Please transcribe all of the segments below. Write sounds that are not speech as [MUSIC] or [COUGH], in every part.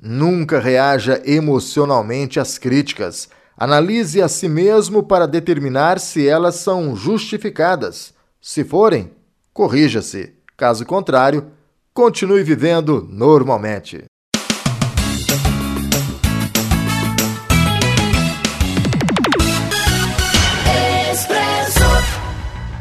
Nunca reaja emocionalmente às críticas. Analise a si mesmo para determinar se elas são justificadas. Se forem, corrija-se. Caso contrário, continue vivendo normalmente.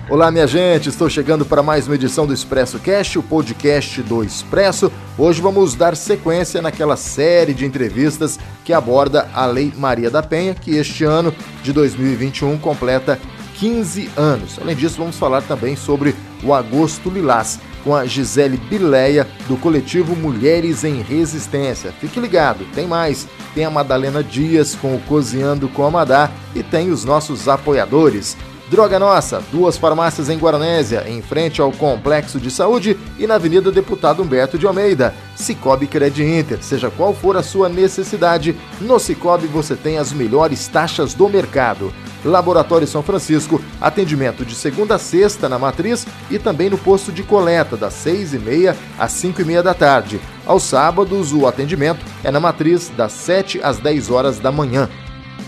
Olá, minha gente, estou chegando para mais uma edição do Expresso Cast, o podcast do Expresso. Hoje vamos dar sequência naquela série de entrevistas que aborda a Lei Maria da Penha, que este ano de 2021 completa 15 anos. Além disso, vamos falar também sobre o Agosto Lilás, com a Gisele Bileia, do coletivo Mulheres em Resistência. Fique ligado, tem mais. Tem a Madalena Dias com o Cozinhando com a Madá e tem os nossos apoiadores. Droga Nossa, duas farmácias em Guaranésia, em frente ao Complexo de Saúde e na Avenida Deputado Humberto de Almeida. Cicobi Cred Inter, seja qual for a sua necessidade, no Cicobi você tem as melhores taxas do mercado. Laboratório São Francisco, atendimento de segunda a sexta na matriz e também no posto de coleta, das 6 e meia às 5 e meia da tarde. Aos sábados, o atendimento é na matriz, das 7 às 10 horas da manhã.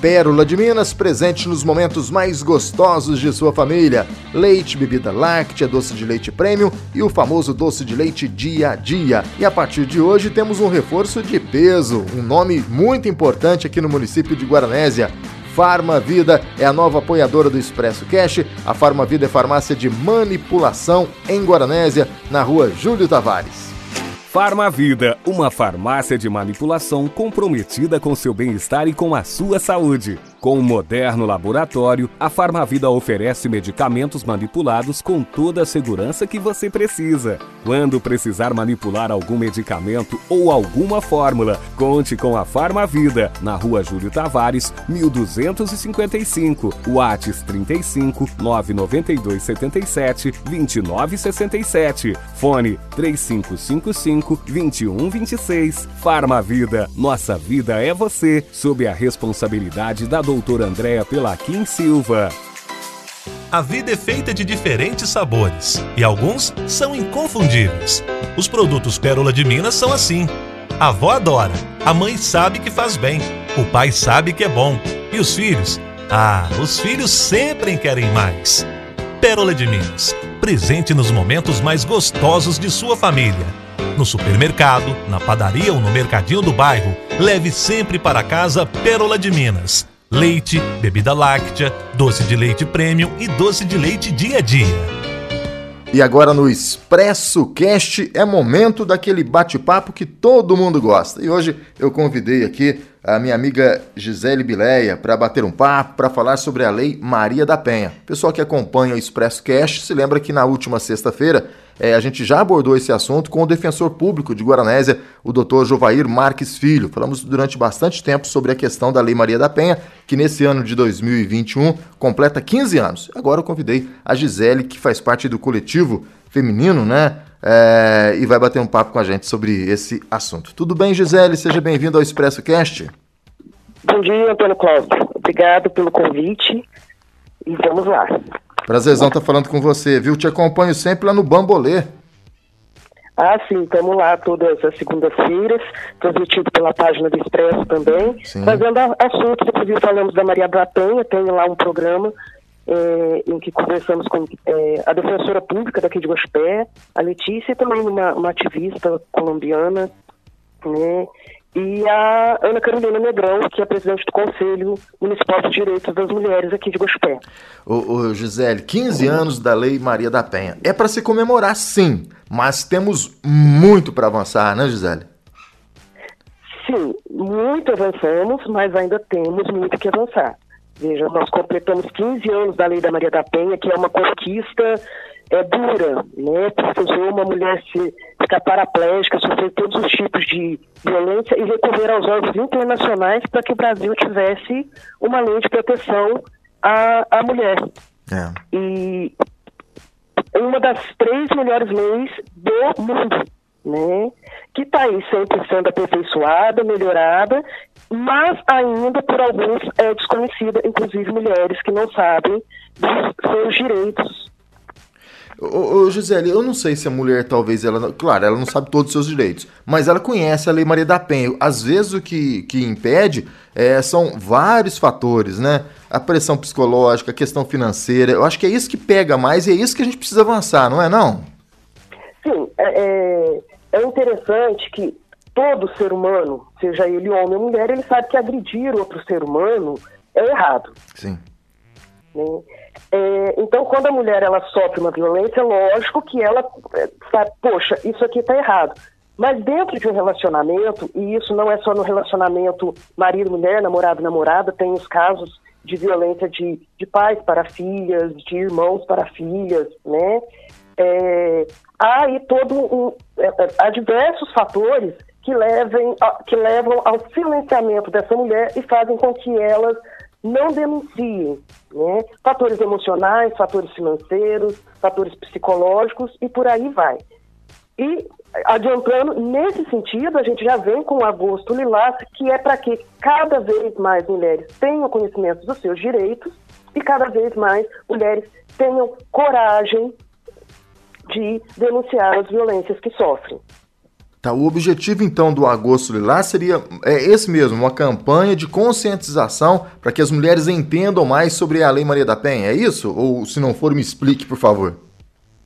Pérola de Minas, presente nos momentos mais gostosos de sua família. Leite, bebida láctea, doce de leite premium e o famoso doce de leite dia a dia. E a partir de hoje temos um reforço de peso, um nome muito importante aqui no município de Guaranésia. Farma Vida é a nova apoiadora do Expresso Cash. A Farma Vida é farmácia de manipulação em Guaranésia, na rua Júlio Tavares. Farmavida, uma farmácia de manipulação comprometida com seu bem-estar e com a sua saúde. Com um moderno laboratório, a Farmavida oferece medicamentos manipulados com toda a segurança que você precisa. Quando precisar manipular algum medicamento ou alguma fórmula, conte com a Farmavida, na rua Júlio Tavares, 1255, Whats 35 992 77 2967, fone 3555 2126. Farmavida, nossa vida é você, sob a responsabilidade da doutora Andréa Pelaquim Silva. A vida é feita de diferentes sabores e alguns são inconfundíveis. Os produtos Pérola de Minas são assim. A avó adora, a mãe sabe que faz bem, o pai sabe que é bom e os filhos? Ah, os filhos sempre querem mais. Pérola de Minas, presente nos momentos mais gostosos de sua família. No supermercado, na padaria ou no mercadinho do bairro, leve sempre para casa Pérola de Minas leite, bebida láctea, doce de leite premium e doce de leite dia a dia. E agora no Expresso Cast é momento daquele bate-papo que todo mundo gosta. E hoje eu convidei aqui a minha amiga Gisele Bileia para bater um papo, para falar sobre a Lei Maria da Penha. Pessoal que acompanha o Expresso Cast se lembra que na última sexta-feira é, a gente já abordou esse assunto com o defensor público de Guaranésia, o doutor Jovair Marques Filho. Falamos durante bastante tempo sobre a questão da Lei Maria da Penha, que nesse ano de 2021 completa 15 anos. Agora eu convidei a Gisele, que faz parte do coletivo feminino, né? É, e vai bater um papo com a gente sobre esse assunto. Tudo bem, Gisele? Seja bem-vindo ao Expresso Cast. Bom dia, Antônio Cláudio. Obrigado pelo convite e vamos lá. Prazerzão estar tá falando com você, viu? Te acompanho sempre lá no Bambolê. Ah, sim, estamos lá todas as segundas-feiras, transmitido pela página do Expresso também, sim. trazendo assuntos, inclusive falamos da Maria da Penha, tem lá um programa é, em que conversamos com é, a defensora pública daqui de Gospé, a Letícia, também uma, uma ativista colombiana, né, e a Ana Carolina Negrão, que é presidente do Conselho Municipal de Direitos das Mulheres aqui de Gospé. Ô, ô Gisele, 15 anos da Lei Maria da Penha. É para se comemorar, sim, mas temos muito para avançar, né, Gisele? Sim, muito avançamos, mas ainda temos muito que avançar. Veja, nós completamos 15 anos da Lei da Maria da Penha, que é uma conquista é dura, né? Porque uma mulher se ficar paraplégica, sofrer todos os tipos de violência e recorrer aos órgãos internacionais para que o Brasil tivesse uma lei de proteção à, à mulher. É. E uma das três melhores leis do mundo, né? Que está aí sempre sendo aperfeiçoada, melhorada, mas ainda por alguns é desconhecida, inclusive mulheres que não sabem dos seus direitos Ô, ô, Gisele, eu não sei se a mulher talvez ela, claro, ela não sabe todos os seus direitos, mas ela conhece a Lei Maria da Penha. Às vezes o que, que impede é, são vários fatores, né? A pressão psicológica, a questão financeira. Eu acho que é isso que pega mais e é isso que a gente precisa avançar, não é não? Sim, é, é, é interessante que todo ser humano, seja ele homem ou mulher, ele sabe que agredir outro ser humano é errado. Sim. Né? É, então, quando a mulher ela sofre uma violência, lógico que ela é, sabe, poxa, isso aqui está errado. Mas dentro de um relacionamento, e isso não é só no relacionamento marido-mulher, namorado-namorada, tem os casos de violência de, de pais para filhas, de irmãos para filhas, né? É, há aí todo um, é, é, há diversos fatores que, levem, que levam ao silenciamento dessa mulher e fazem com que elas não denunciem. Né? Fatores emocionais, fatores financeiros, fatores psicológicos e por aí vai. E adiantando, nesse sentido, a gente já vem com o agosto lilás, que é para que cada vez mais mulheres tenham conhecimento dos seus direitos e cada vez mais mulheres tenham coragem de denunciar as violências que sofrem. Tá, o objetivo então do Agosto Lilás seria é esse mesmo, uma campanha de conscientização para que as mulheres entendam mais sobre a Lei Maria da Penha, é isso? Ou se não for, me explique, por favor.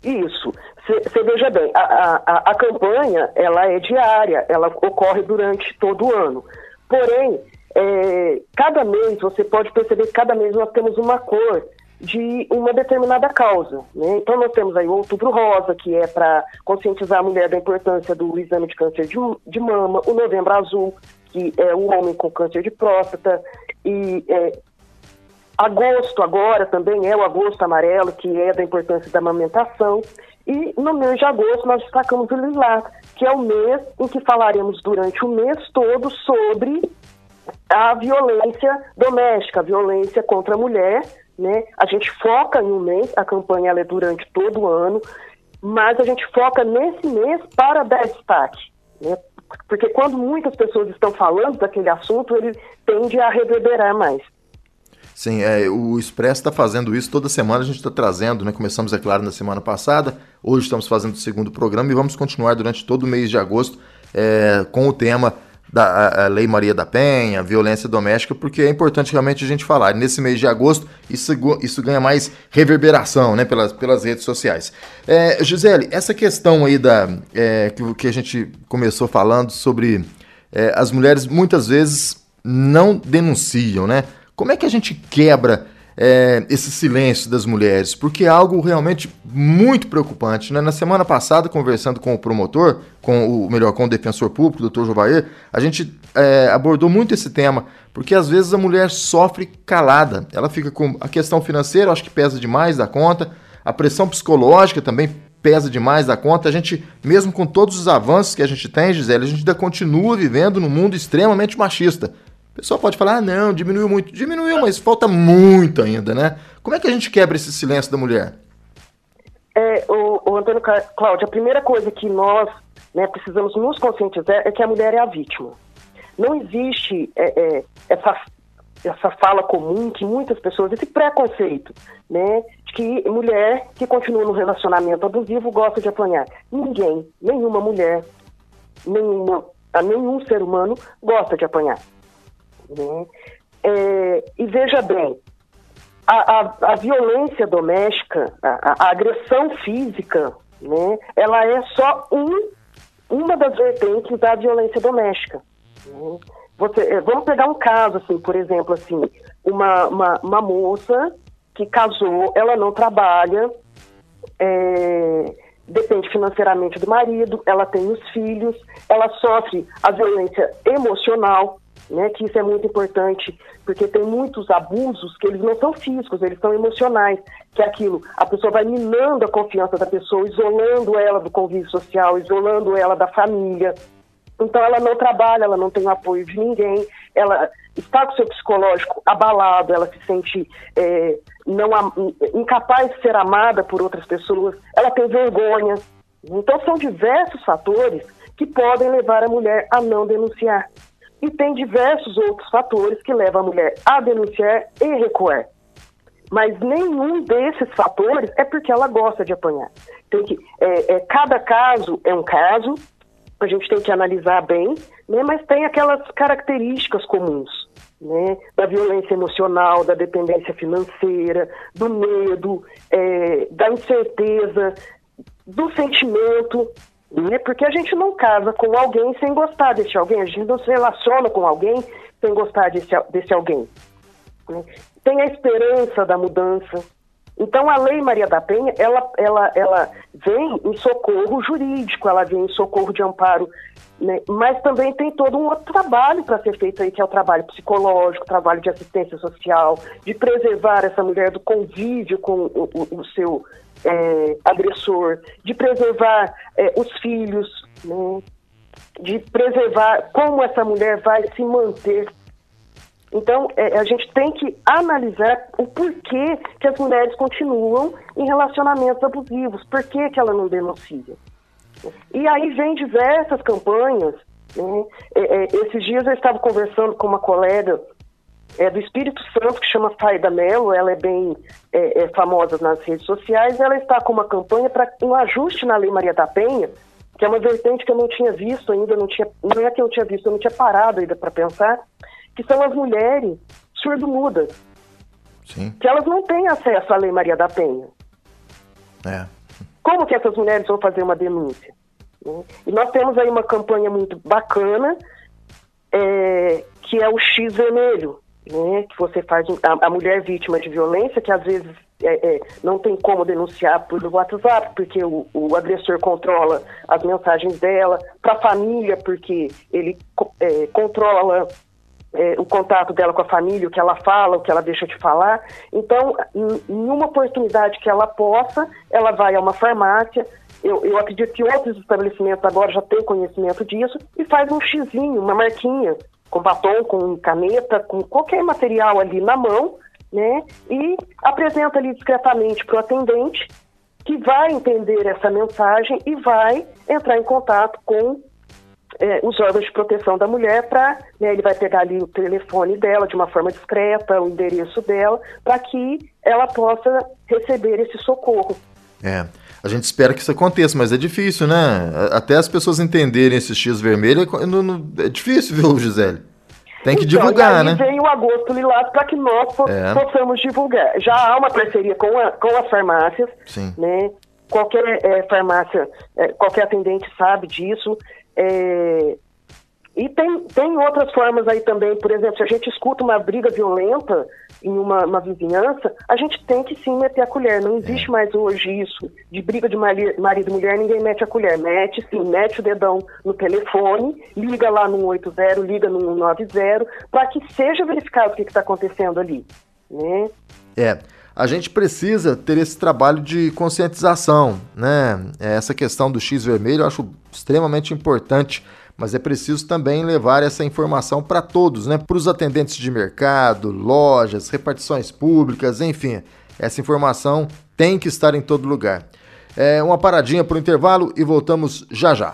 Isso. Você veja bem, a, a, a campanha ela é diária, ela ocorre durante todo o ano. Porém, é, cada mês, você pode perceber que cada mês nós temos uma cor de uma determinada causa. Né? Então, nós temos aí o Outubro Rosa, que é para conscientizar a mulher da importância do exame de câncer de, de, mama, o Novembro Azul, que é o homem com câncer de próstata, e é, agosto agora também é o agosto amarelo, que é da importância da amamentação, e no mês de agosto nós destacamos o Lilás, que é o mês em que falaremos durante o mês todo sobre a violência doméstica, a violência contra a mulher, né? A gente foca em um mês, a campanha é durante todo o ano, mas a gente foca nesse mês para dar destaque. Né? Porque quando muitas pessoas estão falando daquele assunto, ele tende a reverberar mais. Sim, é, o Expresso está fazendo isso toda semana, a gente está trazendo, né? Começamos, é claro, na semana passada, hoje estamos fazendo o segundo programa e vamos continuar durante todo o mês de agosto é, com o tema da Lei Maria da Penha, violência doméstica, porque é importante realmente a gente falar. Nesse mês de agosto, isso, isso ganha mais reverberação né, pelas, pelas redes sociais. É, Gisele, essa questão aí da, é, que, que a gente começou falando sobre é, as mulheres muitas vezes não denunciam, né? Como é que a gente quebra é, esse silêncio das mulheres, porque é algo realmente muito preocupante. Né? Na semana passada, conversando com o promotor, com o melhor, com o defensor público, o doutor Jovair, a gente é, abordou muito esse tema, porque às vezes a mulher sofre calada. Ela fica com a questão financeira, acho que pesa demais da conta, a pressão psicológica também pesa demais da conta. A gente, mesmo com todos os avanços que a gente tem, Gisele, a gente ainda continua vivendo num mundo extremamente machista. O pessoal pode falar, ah, não, diminuiu muito. Diminuiu, mas falta muito ainda, né? Como é que a gente quebra esse silêncio da mulher? É, o, o Antônio Cláudio, a primeira coisa que nós né, precisamos nos conscientizar é que a mulher é a vítima. Não existe é, é, essa, essa fala comum que muitas pessoas, esse preconceito, né, de que mulher que continua no relacionamento abusivo gosta de apanhar. Ninguém, nenhuma mulher, nenhuma, nenhum ser humano gosta de apanhar. Né? É, e veja bem, a, a, a violência doméstica, a, a, agressão física, né, ela é só um, uma das vertentes da violência doméstica. Né? Você, é, vamos pegar um caso, assim, por exemplo, assim, uma, uma, uma moça que casou, ela não trabalha, é, depende financeiramente do marido, ela tem os filhos, ela sofre a violência emocional, né, que isso é muito importante, porque tem muitos abusos que eles não são físicos, eles são emocionais, que é aquilo, a pessoa vai minando a confiança da pessoa, isolando ela do convívio social, isolando ela da família. Então ela não trabalha, ela não tem o apoio de ninguém, ela está com seu psicológico abalado, ela se sente é, não incapaz de ser amada por outras pessoas, ela tem vergonha. Então são diversos fatores que podem levar a mulher a não denunciar. E tem diversos outros fatores que levam a mulher a denunciar e recuar. mas nenhum desses fatores é porque ela gosta de apanhar. Tem que, é, é, cada caso é um caso, a gente tem que analisar bem, né, mas tem aquelas características comuns. Né, da violência emocional, da dependência financeira, do medo, é, da incerteza, do sentimento, né, porque a gente não casa com alguém sem gostar desse alguém, a gente não se relaciona com alguém sem gostar desse, desse alguém. Né. Tem a esperança da mudança, então, a Lei Maria da Penha, ela, ela, ela vem em socorro jurídico, ela vem em socorro de amparo, né? mas também tem todo um outro trabalho para ser feito aí, que é o trabalho psicológico, trabalho de assistência social, de preservar essa mulher do convívio com o, o, o seu é, agressor, de preservar é, os filhos, né? de preservar como essa mulher vai se manter então, é, a gente tem que analisar o porquê que as mulheres continuam em relacionamentos abusivos, por que, ela não denuncia. E aí vem diversas campanhas. Né? É, é, esses dias eu estava conversando com uma colega é, do Espírito Santo, que chama Faida Mello, ela é bem é, é, famosa nas redes sociais, ela está com uma campanha para um ajuste na Lei Maria da Penha, que é uma vertente que eu não tinha visto ainda, não, tinha, não é que eu tinha visto, eu não tinha parado ainda para pensar, que são as mulheres surdo-mudas. Que elas não têm acesso à Lei Maria da Penha. É. Como que essas mulheres vão fazer uma denúncia? E nós temos aí uma campanha muito bacana, é, que é o X vermelho, né? que você faz a, a, mulher vítima de violência, que às vezes é, é, não tem como denunciar por WhatsApp, porque o, o agressor controla as mensagens dela, para a família, porque ele é, controla é, o contato dela com a família, o que ela fala, o que ela deixa de falar. Então, em, em uma oportunidade que ela possa, ela vai a uma farmácia. Eu, eu acredito que outros estabelecimentos agora já têm conhecimento disso e faz um xizinho, uma marquinha, com batom, com caneta, com qualquer material ali na mão, né? E apresenta ali discretamente para o atendente, que vai entender essa mensagem e vai entrar em contato com é, os órgãos de proteção da mulher para, né, ele vai pegar ali o telefone dela de uma forma discreta, o endereço dela, para que ela possa receber esse socorro. É. A gente espera que isso aconteça, mas é difícil, né? Até as pessoas entenderem esse X vermelho é, é difícil, viu, Gisele? Tem que então, divulgar, e aí né? vem o agosto lilás para que nós é. possamos divulgar. Já há uma parceria com, a, com as farmácias, Sim. né? Qualquer é, farmácia, é, qualquer atendente sabe disso. É, e tem, tem outras formas aí também, por exemplo, se a gente escuta uma briga violenta em uma, uma vizinhança, a gente tem que sim meter a colher. Não existe mais hoje isso de briga de marido e mulher, ninguém mete a colher. Mete sim, mete o dedão no telefone, liga lá no 80, liga no 190, para que seja verificado o que está acontecendo ali. Né? É a gente precisa ter esse trabalho de conscientização, né? Essa questão do X vermelho eu acho extremamente importante, mas é preciso também levar essa informação para todos, né? Para os atendentes de mercado, lojas, repartições públicas, enfim. Essa informação tem que estar em todo lugar. É uma paradinha para o intervalo e voltamos já já.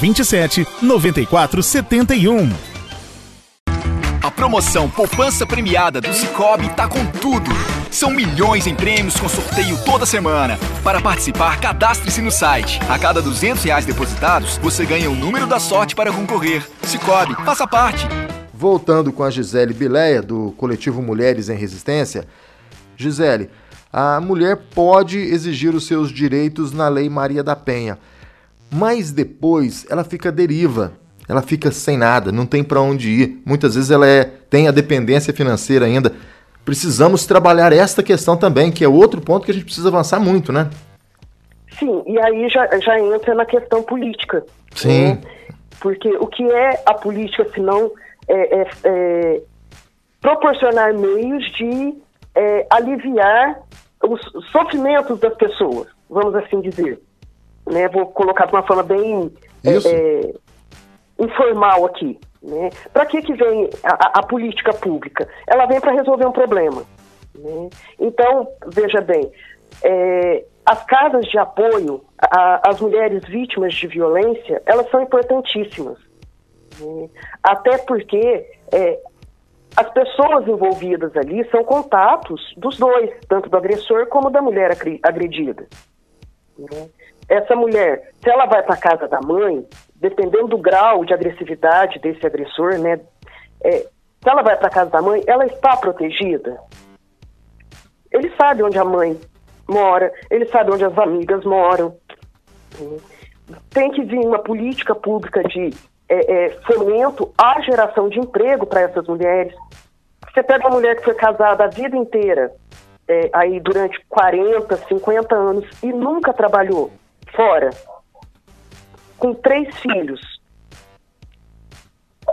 27 94 71. A promoção Poupança Premiada do Cicobi tá com tudo. São milhões em prêmios com sorteio toda semana. Para participar, cadastre-se no site. A cada 200 reais depositados, você ganha o número da sorte para concorrer. Cicobi, faça parte. Voltando com a Gisele Bileia, do coletivo Mulheres em Resistência. Gisele, a mulher pode exigir os seus direitos na Lei Maria da Penha, mas depois ela fica deriva, ela fica sem nada, não tem para onde ir. Muitas vezes ela é, tem a dependência financeira ainda. Precisamos trabalhar esta questão também, que é outro ponto que a gente precisa avançar muito, né? Sim, e aí já, já entra na questão política. Sim. Né? Porque o que é a política, se não é, é, é proporcionar meios de é, aliviar os sofrimentos das pessoas, vamos assim dizer. Né? Vou colocar de uma forma bem é, é, informal aqui. Né? Para que, que vem a, a, política pública? Ela vem para resolver um problema. Né? Então, veja bem, é, as casas de apoio às mulheres vítimas de violência, elas são importantíssimas. Né? Até porque é, as pessoas envolvidas ali são contatos dos dois, tanto do agressor como da mulher agredida. Né? Essa mulher, se ela vai para casa da mãe, dependendo do grau de agressividade desse agressor, né, é, se ela vai para casa da mãe, ela está protegida. Ele sabe onde a mãe mora, ele sabe onde as amigas moram. Tem que vir uma política pública de é, é, fomento à geração de emprego para essas mulheres. Você pega uma mulher que foi casada a vida inteira, é, aí durante 40, 50 anos, e nunca trabalhou fora, com três filhos.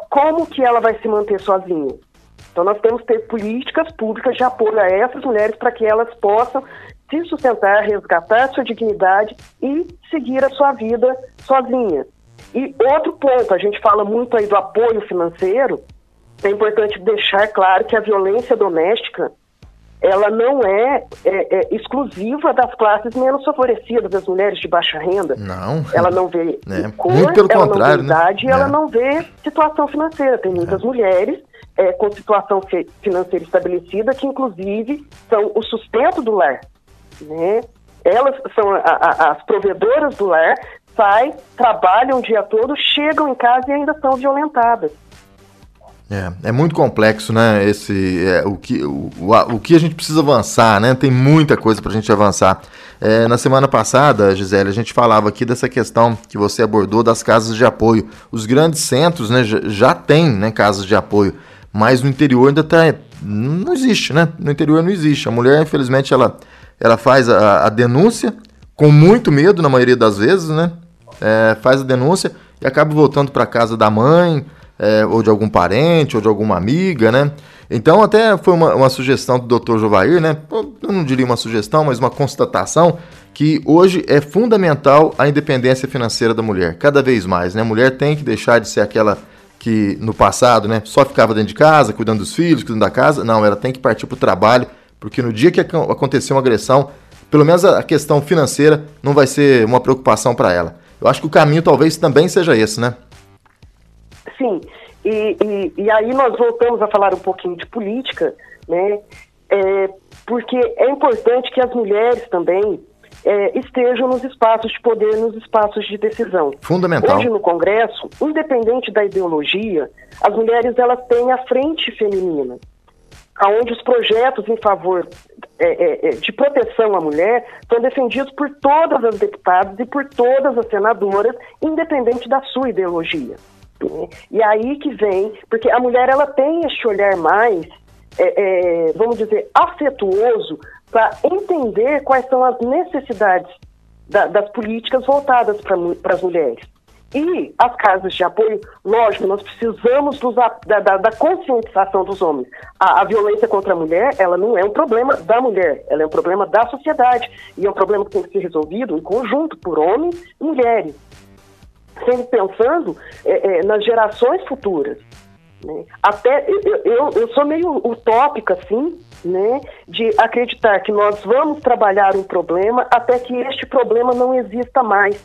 Como que ela vai se manter sozinha? Então nós temos que ter políticas públicas de apoio a essas mulheres para que elas possam se sustentar, resgatar sua dignidade e seguir a sua vida sozinha. E outro ponto, a gente fala muito aí do apoio financeiro, é importante deixar claro que a violência doméstica ela não é, é, é, exclusiva das classes menos favorecidas, das mulheres de baixa renda. Não. Ela não vê [LAUGHS] é, cor, muito pelo ela contrário, não vê idade, né? ela é. não vê situação financeira. Tem muitas é. mulheres é, com situação financeira estabelecida que, inclusive, são o sustento do lar. Né? Elas são a, a, as provedoras do lar, saem, trabalham o dia todo, chegam em casa e ainda são violentadas. É, é muito complexo, né? Esse, é, o, que, o, o, que a gente precisa avançar, né? Tem muita coisa para a gente avançar. É, na semana passada, Gisele, a gente falava aqui dessa questão que você abordou das casas de apoio. Os grandes centros né, já, já têm né, casas de apoio, mas no interior ainda tá, não existe, né? No interior não existe. A mulher, infelizmente, ela, ela faz a, a denúncia com muito medo, na maioria das vezes, né? É, faz a denúncia e acaba voltando para casa da mãe é, ou de algum parente, ou de alguma amiga, né? Então, até foi uma, uma sugestão do Dr. Jovair, né? Eu não diria uma sugestão, mas uma constatação que hoje é fundamental a independência financeira da mulher, cada vez mais, né? A mulher tem que deixar de ser aquela que no passado, né, só ficava dentro de casa, cuidando dos filhos, cuidando da casa. Não, ela tem que partir para o trabalho, porque no dia que acontecer uma agressão, pelo menos a questão financeira não vai ser uma preocupação para ela. Eu acho que o caminho talvez também seja esse, né? Sim, e, e, e, aí nós voltamos a falar um pouquinho de política, né? É, porque é importante que as mulheres também é, estejam nos espaços de poder, nos espaços de decisão. Fundamental. Hoje no Congresso, independente da ideologia, as mulheres elas têm a frente feminina, aonde os projetos em favor é, é, é de proteção à mulher são defendidos por todas as deputadas e por todas as senadoras, independente da sua ideologia. E aí que vem, porque a mulher ela tem este olhar mais, é, é, vamos dizer, afetuoso para entender quais são as necessidades da, das políticas voltadas para as mulheres. E as casas de apoio, lógico, nós precisamos dos, da, da, da, conscientização dos homens. A, a, violência contra a mulher, ela não é um problema da mulher, ela é um problema da sociedade. E é um problema que tem que ser resolvido em conjunto por homens e mulheres sempre pensando é, é, nas gerações futuras. Né? Até eu, eu, eu, sou meio utópica, assim, né, de acreditar que nós vamos trabalhar um problema até que este problema não exista mais.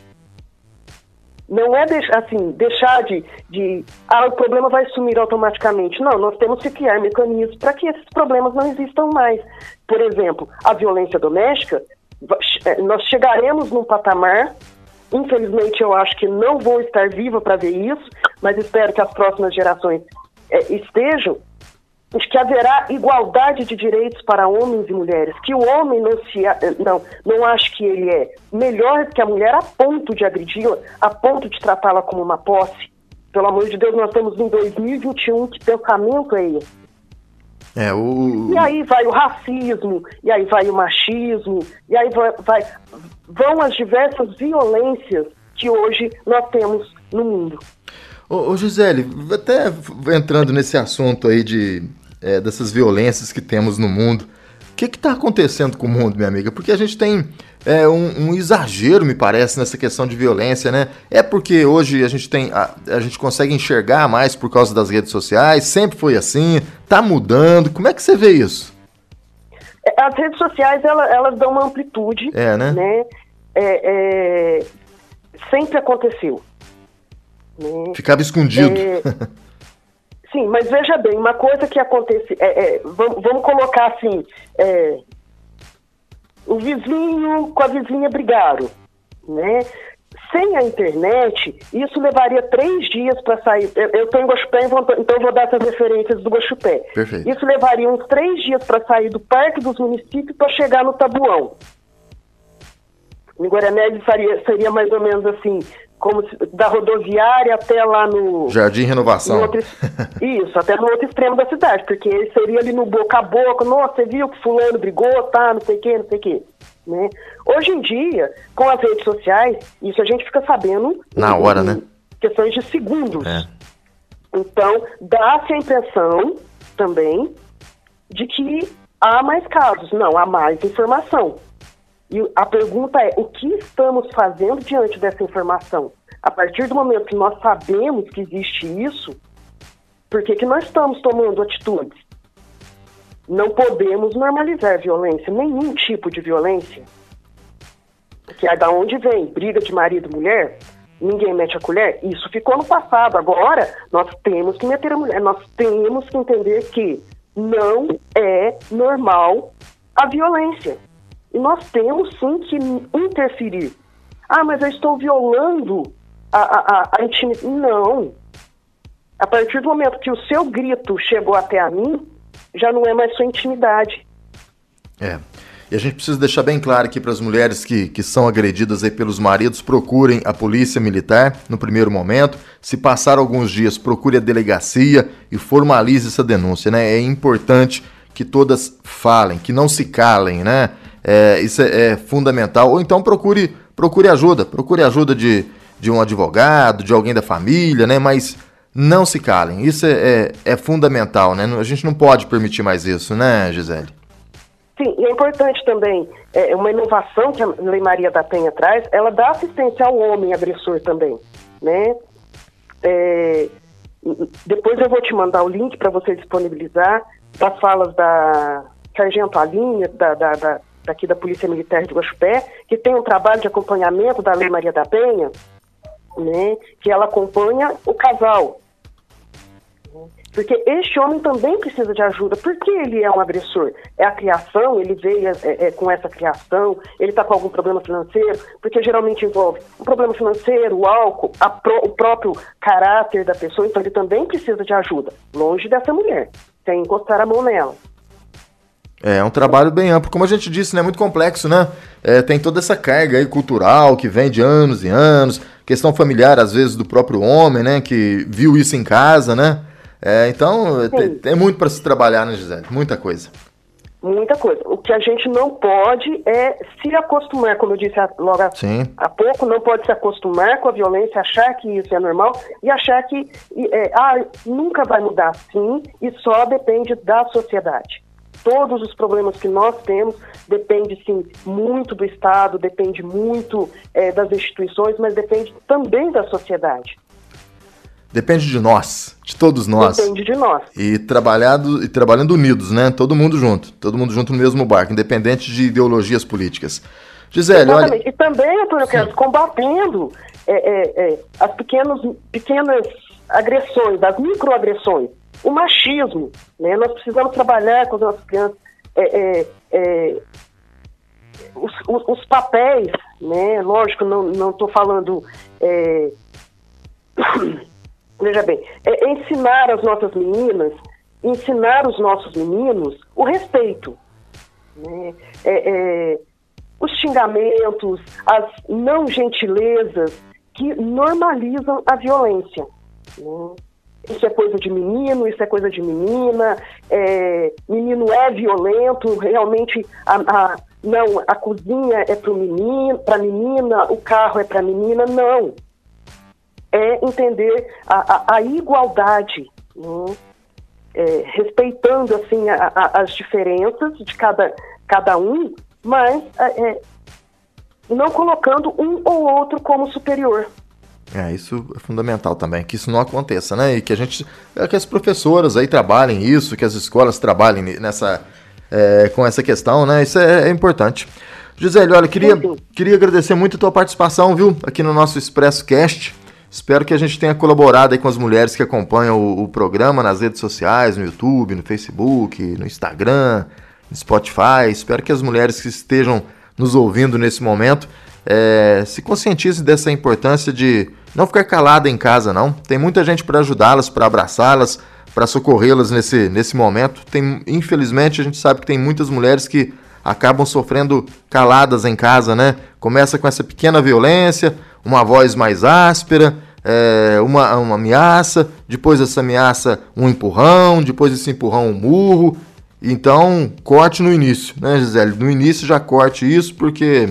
Não é deixar, assim, deixar de, de. Ah, o problema vai sumir automaticamente. Não, nós temos que criar mecanismos para que esses problemas não existam mais. Por exemplo, a violência doméstica, é, nós chegaremos num patamar Infelizmente, eu acho que não vou estar viva para ver isso, mas espero que as próximas gerações é, estejam. De que haverá igualdade de direitos para homens e mulheres, que o homem não se não não acha que ele é melhor que a mulher a ponto de agredi-la, a ponto de tratá-la como uma posse. Pelo amor de Deus, nós estamos em 2021, que pensamento é esse? É, o... E aí vai o racismo, e aí vai o machismo, e aí vai, vai, vão as diversas violências que hoje nós temos no mundo. Ô, ô Gisele, até entrando nesse assunto aí de, é, dessas violências que temos no mundo, O que está acontecendo com o mundo, minha amiga? Porque a gente tem é, um, um, exagero, me parece, nessa questão de violência, né? É porque hoje a gente tem. A, a, gente consegue enxergar mais por causa das redes sociais, sempre foi assim, tá mudando. Como é que você vê isso? É, as redes sociais, elas, elas dão uma amplitude. É, né? né? É, é, sempre aconteceu. Né? Ficava escondido. É, [LAUGHS] sim, mas veja bem, uma coisa que acontece. É, vamos, vamos, colocar assim: o vizinho com a vizinha brigaram. Né? Sem a internet, isso levaria três dias para sair. Eu, eu tenho Guaxupé, então, então vou dar essas referências do Guaxupé. Perfeito. Isso levaria uns três dias para sair do Parque dos Municípios para chegar no Tabuão. Em Guaranésia seria, seria mais ou menos assim, como se, da rodoviária até lá no... Jardim Renovação. Outro, [LAUGHS] isso, até no outro extremo da cidade, porque seria ali no boca a boca, nossa, você viu que fulano brigou, tá, não sei o que, não sei o que. Né? Hoje em dia, com as redes sociais, isso a gente fica sabendo... Na hora, né? Questões de segundos. É. Então, dá-se a impressão também de que há mais casos. Não, há mais informação. E a pergunta é: o que estamos fazendo diante dessa informação? A partir do momento que nós sabemos que existe isso, por que, que nós estamos tomando atitudes? Não podemos normalizar violência, nenhum tipo de violência. Que é da onde vem? Briga de marido e mulher? Ninguém mete a colher? Isso ficou no passado. Agora, nós temos que meter a mulher. Nós temos que entender que não é normal a violência. E nós temos sim que interferir. Ah, mas eu estou violando a, a, a intimidade. Não. A partir do momento que o seu grito chegou até a mim, já não é mais sua intimidade. É. E a gente precisa deixar bem claro aqui para as mulheres que, que são agredidas aí pelos maridos, procurem a polícia militar no primeiro momento. Se passar alguns dias, procure a delegacia e formalize essa denúncia, né? É importante que todas falem, que não se calem, né? É, isso é, é, fundamental. Ou então procure, procure ajuda, procure ajuda de, de um advogado, de alguém da família, né? Mas não se calem. Isso é, é, é fundamental, né? A gente não pode permitir mais isso, né, Gisele? Sim, e é importante também, é, uma inovação que a Lei Maria da Penha traz, ela dá assistência ao homem agressor também, né? É, depois eu vou te mandar o link para você disponibilizar das falas da Sargento Alinha, da, da, da, daqui da Polícia Militar de Guaxupé, que tem um trabalho de acompanhamento da Lei Maria da Penha, né, que ela acompanha o casal. Porque este homem também precisa de ajuda. Porque ele é um agressor? É a criação, ele veio é, é, com essa criação, ele está com algum problema financeiro, porque geralmente envolve um problema financeiro, o álcool, pro, o próprio caráter da pessoa, então ele também precisa de ajuda, longe dessa mulher, sem encostar a mão nela. É, é um trabalho bem amplo, como a gente disse, né? Muito complexo, né? É, tem toda essa carga aí cultural que vem de anos e anos, questão familiar, às vezes, do próprio homem, né? Que viu isso em casa, né? É, então, tem, tem, muito para se trabalhar, né, Gisele? Muita coisa. Muita coisa. O que a gente não pode é se acostumar, como eu disse logo há pouco, não pode se acostumar com a violência, achar que isso é normal e achar que é, ah, nunca vai mudar sim e só depende da sociedade todos os problemas que nós temos depende sim muito do Estado, depende muito é, das instituições, mas depende também da sociedade. Depende de nós, de todos nós. Depende de nós. E trabalhado e trabalhando unidos, né? Todo mundo junto, todo mundo junto no mesmo barco, independente de ideologias políticas. Gisele, Exatamente. olha. E também, Antônio Carlos, combatendo é, é, é, as pequenas, pequenas agressões, as microagressões o machismo. Né? Nós precisamos trabalhar com as nossas crianças é, é, é, os, os, os, papéis, né? lógico, não estou falando. É, [COUGHS] veja bem, é, ensinar as nossas meninas, ensinar os nossos meninos o respeito. Né? É, os xingamentos, as não gentilezas que normalizam a violência. Né? Isso é coisa de menino, isso é coisa de menina, é, menino é violento, realmente a, a não, a cozinha é para menino, para menina, o carro é para menina, não. É entender a, a, a igualdade. Né? é, respeitando assim as diferenças de cada, cada um, mas é, é, não colocando um ou outro como superior. É, isso é fundamental também, que isso não aconteça, né? E que a gente, é, que as professoras aí trabalhem isso, que as escolas trabalhem nessa, é, com essa questão, né? Isso é, é importante. Gisele, olha, queria, queria agradecer muito a tua participação, viu, aqui no nosso Expresso Cast. Espero que a gente tenha colaborado aí com as mulheres que acompanham o, o programa nas redes sociais, no YouTube, no Facebook, no Instagram, no Spotify. Espero que as mulheres que estejam nos ouvindo nesse momento é, se conscientize dessa importância de não ficar calada em casa, não. Tem muita gente para ajudá-las, para abraçá-las, para socorrê-las nesse, nesse momento. Tem, infelizmente, a gente sabe que tem muitas mulheres que acabam sofrendo caladas em casa, né? Começa com essa pequena violência, uma voz mais áspera, é, uma, uma ameaça, depois dessa ameaça um empurrão, depois desse empurrão um murro. Então, corte no início, né, Gisele? No início já corte isso, porque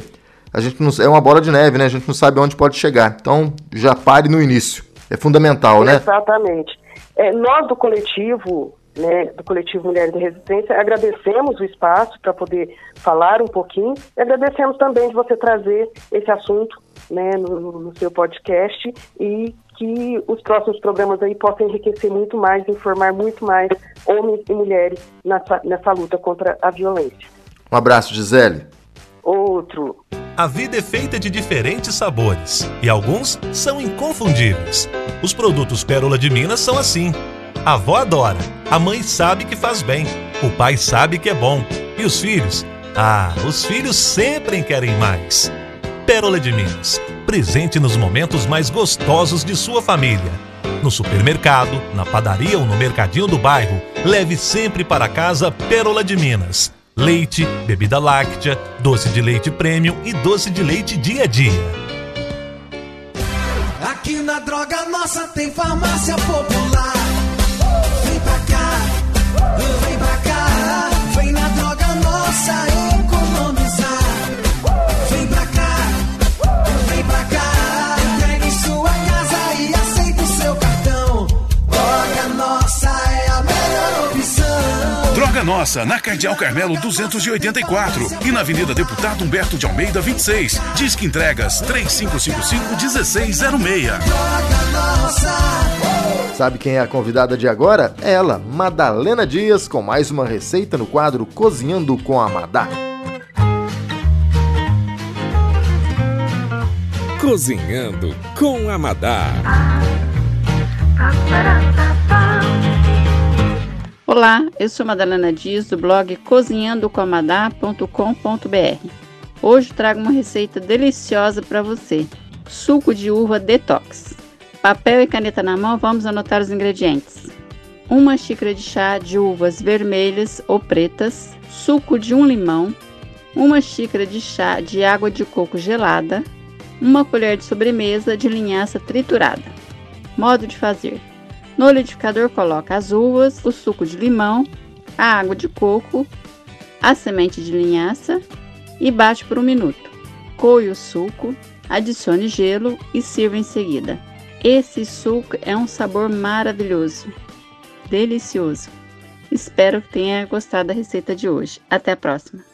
a gente não é uma bola de neve, né? A gente não sabe onde pode chegar. Então, já pare no início. É fundamental, né? Exatamente. É, nós do coletivo, né, do coletivo Mulheres de Resistência, agradecemos o espaço para poder falar um pouquinho e agradecemos também de você trazer esse assunto né, no, no seu podcast e que os próximos programas aí possam enriquecer muito mais, informar muito mais homens e mulheres nessa, nessa luta contra a violência. Um abraço, Gisele. Outro. A vida é feita de diferentes sabores e alguns são inconfundíveis. Os produtos Pérola de Minas são assim. A avó adora, a mãe sabe que faz bem, o pai sabe que é bom e os filhos? Ah, os filhos sempre querem mais. Pérola de Minas, presente nos momentos mais gostosos de sua família. No supermercado, na padaria ou no mercadinho do bairro, leve sempre para casa Pérola de Minas leite, bebida láctea, doce de leite premium e doce de leite dia a dia. Aqui na Droga Nossa tem farmácia popular. Nossa, na Cardeal Carmelo 284 e na Avenida Deputado Humberto de Almeida 26. Disque entregas 3555-1606. Droga Nossa. Sabe quem é a convidada de agora? É ela, Madalena Dias, com mais uma receita no quadro Cozinhando com a Madá. Cozinhando com Amadá. Olá, eu sou Madalena Dias do blog cozinhandocomadá.com.br. Hoje trago uma receita deliciosa para você: suco de uva detox. Papel e caneta na mão, vamos anotar os ingredientes: uma xícara de chá de uvas vermelhas ou pretas, suco de um limão, uma xícara de chá de água de coco gelada, uma colher de sobremesa de linhaça triturada. Modo de fazer: no liquidificador coloca as uvas, o suco de limão, a água de coco, a semente de linhaça e bate por um minuto. Coe o suco, adicione gelo e sirva em seguida. Esse suco é um sabor maravilhoso, delicioso. Espero que tenha gostado da receita de hoje. Até a próxima.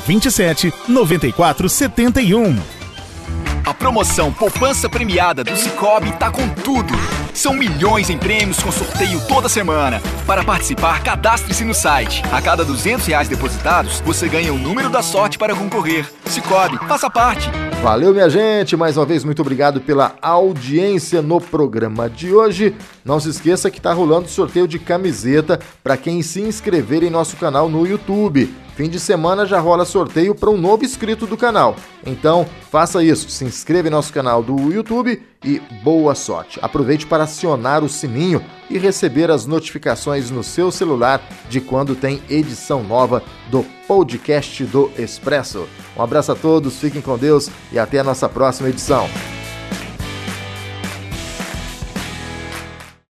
27 94 71. A promoção Poupança Premiada do Cicobi tá com tudo. São milhões em prêmios com sorteio toda semana. Para participar, cadastre-se no site. A cada 200 reais depositados, você ganha o número da sorte para concorrer. Cicobi, faça parte. Valeu, minha gente. Mais uma vez, muito obrigado pela audiência no programa de hoje. Não se esqueça que está rolando sorteio de camiseta para quem se inscrever em nosso canal no YouTube. Fim de semana já rola sorteio para um novo inscrito do canal. Então, faça isso, se inscreva em nosso canal do YouTube e boa sorte. Aproveite para acionar o sininho e receber as notificações no seu celular de quando tem edição nova do podcast do Expresso. Um abraço a todos, fiquem com Deus e até a nossa próxima edição.